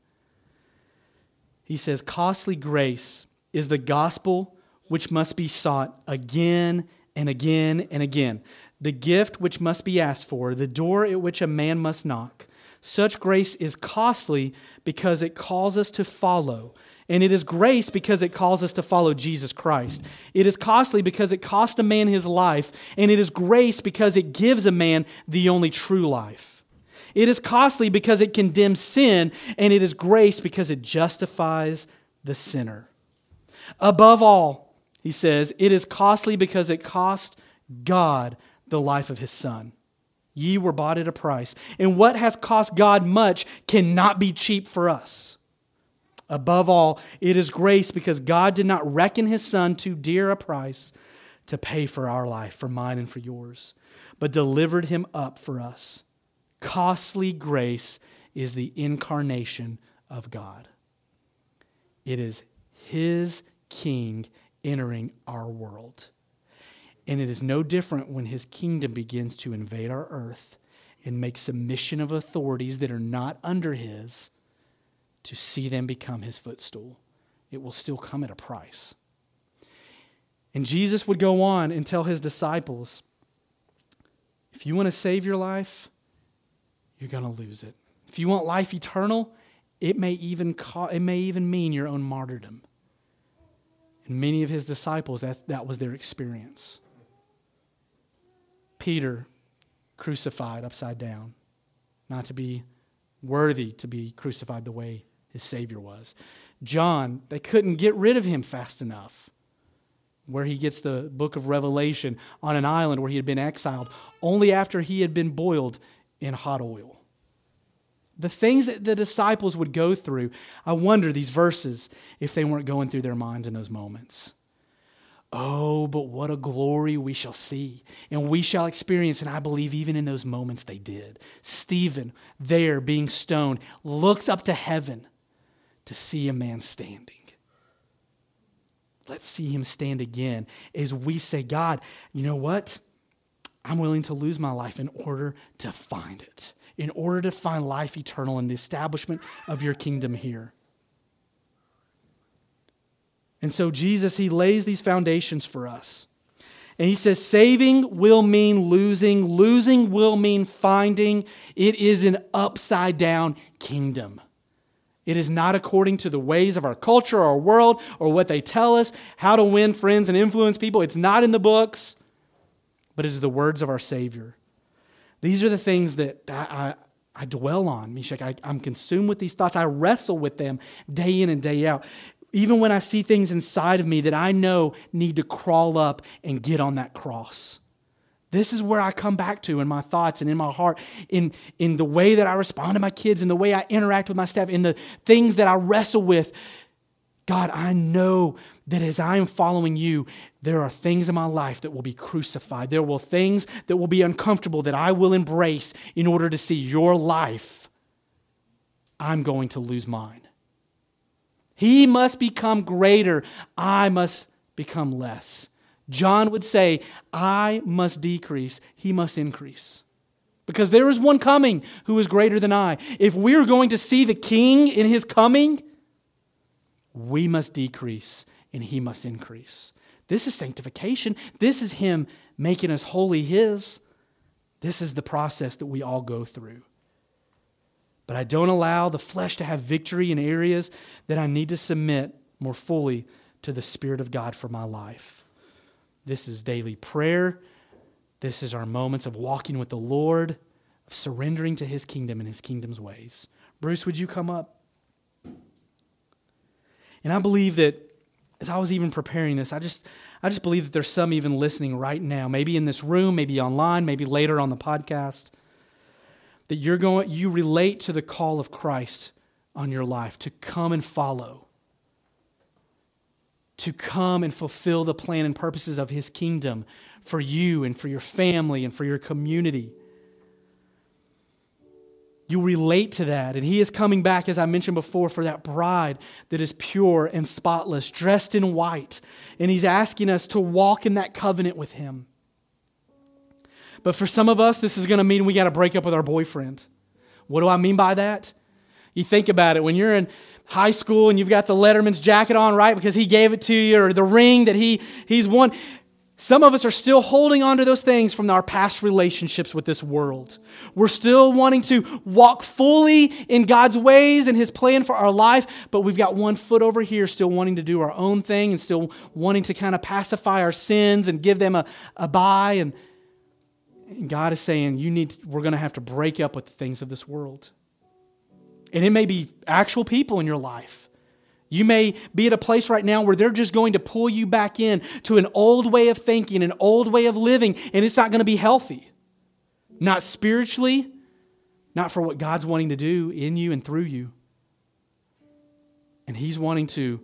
He says, Costly grace is the gospel which must be sought again and again and again, the gift which must be asked for, the door at which a man must knock. Such grace is costly because it calls us to follow, and it is grace because it calls us to follow Jesus Christ. It is costly because it cost a man his life, and it is grace because it gives a man the only true life. It is costly because it condemns sin, and it is grace because it justifies the sinner. Above all, he says, it is costly because it cost God the life of his son. Ye were bought at a price, and what has cost God much cannot be cheap for us. Above all, it is grace because God did not reckon his son too dear a price to pay for our life, for mine and for yours, but delivered him up for us. Costly grace is the incarnation of God. It is his king entering our world. And it is no different when his kingdom begins to invade our earth and make submission of authorities that are not under his to see them become his footstool. It will still come at a price. And Jesus would go on and tell his disciples if you want to save your life, you're going to lose it. If you want life eternal, it may even, co- it may even mean your own martyrdom. And many of his disciples, that, that was their experience. Peter, crucified upside down, not to be worthy to be crucified the way his Savior was. John, they couldn't get rid of him fast enough. Where he gets the book of Revelation on an island where he had been exiled only after he had been boiled in hot oil. The things that the disciples would go through, I wonder these verses if they weren't going through their minds in those moments. Oh, but what a glory we shall see and we shall experience. And I believe even in those moments they did. Stephen, there being stoned, looks up to heaven to see a man standing. Let's see him stand again as we say, God, you know what? I'm willing to lose my life in order to find it, in order to find life eternal in the establishment of your kingdom here. And so Jesus, he lays these foundations for us. And he says, saving will mean losing, losing will mean finding. It is an upside down kingdom. It is not according to the ways of our culture our world or what they tell us how to win friends and influence people. It's not in the books, but it is the words of our Savior. These are the things that I, I, I dwell on, Meshach. I, I'm consumed with these thoughts. I wrestle with them day in and day out. Even when I see things inside of me that I know need to crawl up and get on that cross. This is where I come back to in my thoughts and in my heart, in, in the way that I respond to my kids, in the way I interact with my staff, in the things that I wrestle with. God, I know that as I am following you, there are things in my life that will be crucified. There will things that will be uncomfortable that I will embrace in order to see your life. I'm going to lose mine. He must become greater. I must become less. John would say, I must decrease, he must increase. Because there is one coming who is greater than I. If we're going to see the king in his coming, We must decrease and he must increase. This is sanctification. This is him making us wholly his. This is the process that we all go through. But I don't allow the flesh to have victory in areas that I need to submit more fully to the Spirit of God for my life. This is daily prayer. This is our moments of walking with the Lord, of surrendering to his kingdom and his kingdom's ways. Bruce, would you come up? And I believe that as I was even preparing this, I just I just believe that there's some even listening right now, maybe in this room, maybe online, maybe later on the podcast, that you're going you relate to the call of Christ on your life to come and follow. To come and fulfill the plan and purposes of his kingdom for you and for your family and for your community you relate to that. And he is coming back, as I mentioned before, for that bride that is pure and spotless, dressed in white. And he's asking us to walk in that covenant with him. But for some of us, this is going to mean we got to break up with our boyfriend. What do I mean by that? You think about it when you're in high school and you've got the Letterman's jacket on, right? Because he gave it to you, or the ring that he he's won. Some of us are still holding on to those things from our past relationships with this world. We're still wanting to walk fully in God's ways and His plan for our life, but we've got one foot over here still wanting to do our own thing and still wanting to kind of pacify our sins and give them a, a bye. And, and God is saying, you need, we're going to have to break up with the things of this world. And it may be actual people in your life you may be at a place right now where they're just going to pull you back in to an old way of thinking, an old way of living, and it's not going to be healthy. Not spiritually, not for what God's wanting to do in you and through you. And He's wanting to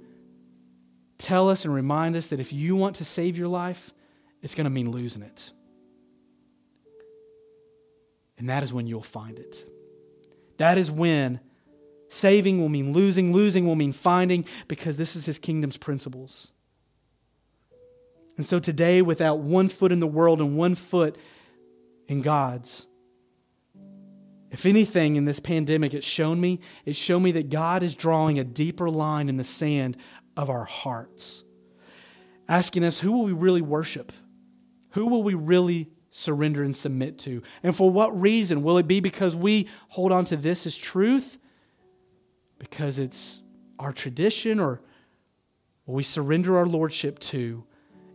tell us and remind us that if you want to save your life, it's going to mean losing it. And that is when you'll find it. That is when Saving will mean losing, losing will mean finding, because this is his kingdom's principles. And so today, without one foot in the world and one foot in God's, if anything in this pandemic, it's shown me, it's shown me that God is drawing a deeper line in the sand of our hearts, asking us, who will we really worship? Who will we really surrender and submit to? And for what reason? Will it be because we hold on to this as truth? Because it's our tradition or we surrender our lordship to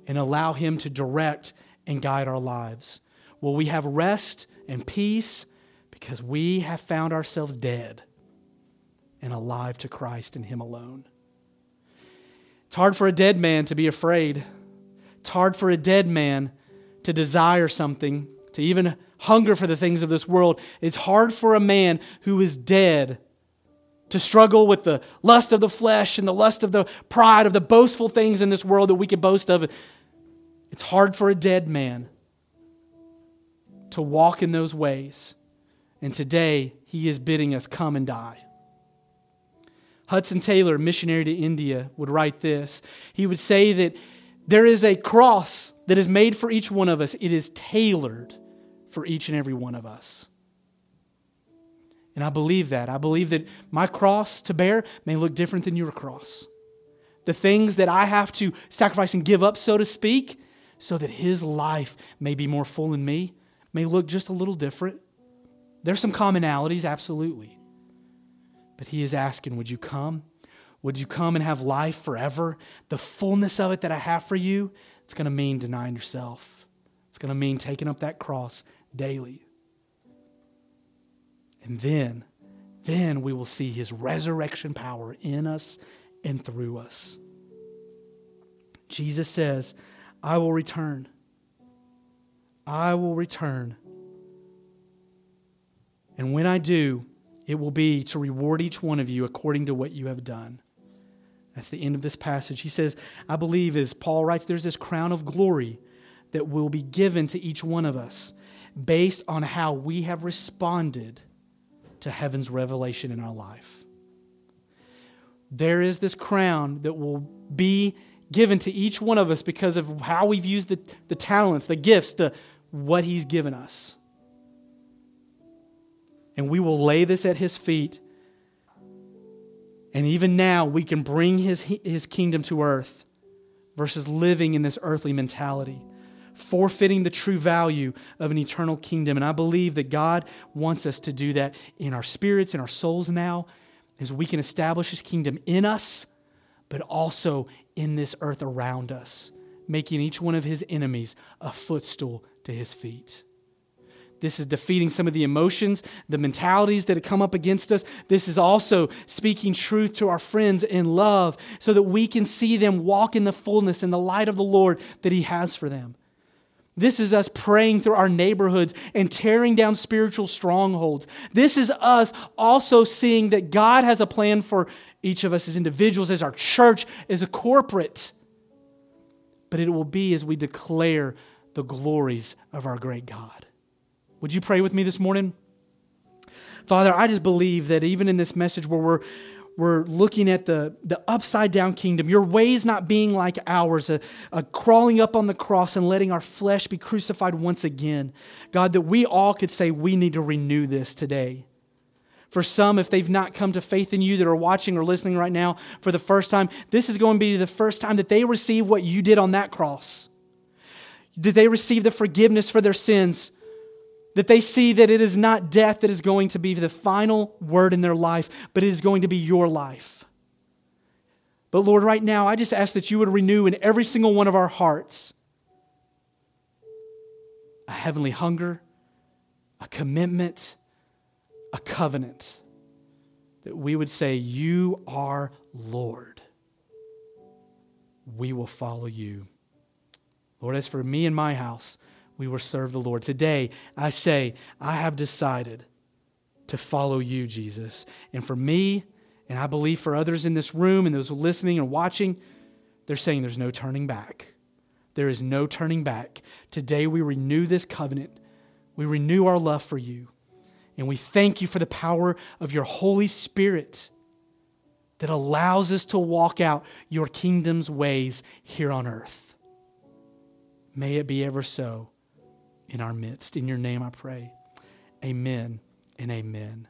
and allow Him to direct and guide our lives? Will we have rest and peace because we have found ourselves dead and alive to Christ and Him alone? It's hard for a dead man to be afraid. It's hard for a dead man to desire something, to even hunger for the things of this world. It's hard for a man who is dead to struggle with the lust of the flesh and the lust of the pride of the boastful things in this world that we could boast of. It's hard for a dead man to walk in those ways. And today, he is bidding us come and die. Hudson Taylor, missionary to India, would write this. He would say that there is a cross that is made for each one of us, it is tailored for each and every one of us. And I believe that. I believe that my cross to bear may look different than your cross. The things that I have to sacrifice and give up, so to speak, so that his life may be more full in me, may look just a little different. There's some commonalities, absolutely. But he is asking, Would you come? Would you come and have life forever? The fullness of it that I have for you, it's going to mean denying yourself. It's going to mean taking up that cross daily. And then, then we will see his resurrection power in us and through us. Jesus says, I will return. I will return. And when I do, it will be to reward each one of you according to what you have done. That's the end of this passage. He says, I believe, as Paul writes, there's this crown of glory that will be given to each one of us based on how we have responded to heaven's revelation in our life. There is this crown that will be given to each one of us because of how we've used the, the talents, the gifts, the what he's given us. And we will lay this at his feet. And even now, we can bring his, his kingdom to earth versus living in this earthly mentality, forfeiting the true value of an eternal kingdom. And I believe that God wants us to do that in our spirits, in our souls now, as we can establish his kingdom in us, but also in this earth around us, making each one of his enemies a footstool to his feet. This is defeating some of the emotions, the mentalities that have come up against us. This is also speaking truth to our friends in love so that we can see them walk in the fullness and the light of the Lord that He has for them. This is us praying through our neighborhoods and tearing down spiritual strongholds. This is us also seeing that God has a plan for each of us as individuals, as our church, as a corporate. But it will be as we declare the glories of our great God. Would you pray with me this morning? Father, I just believe that even in this message where we're we're looking at the, the upside down kingdom, your ways not being like ours, a, a crawling up on the cross and letting our flesh be crucified once again. God, that we all could say we need to renew this today. For some, if they've not come to faith in you that are watching or listening right now for the first time, this is going to be the first time that they receive what you did on that cross. Did they receive the forgiveness for their sins? That they see that it is not death that is going to be the final word in their life, but it is going to be your life. But Lord, right now, I just ask that you would renew in every single one of our hearts a heavenly hunger, a commitment, a covenant. That we would say, You are Lord. We will follow you. Lord, as for me and my house, we will serve the Lord. Today, I say, I have decided to follow you, Jesus. And for me, and I believe for others in this room and those listening and watching, they're saying there's no turning back. There is no turning back. Today, we renew this covenant. We renew our love for you. And we thank you for the power of your Holy Spirit that allows us to walk out your kingdom's ways here on earth. May it be ever so in our midst. In your name I pray. Amen and amen.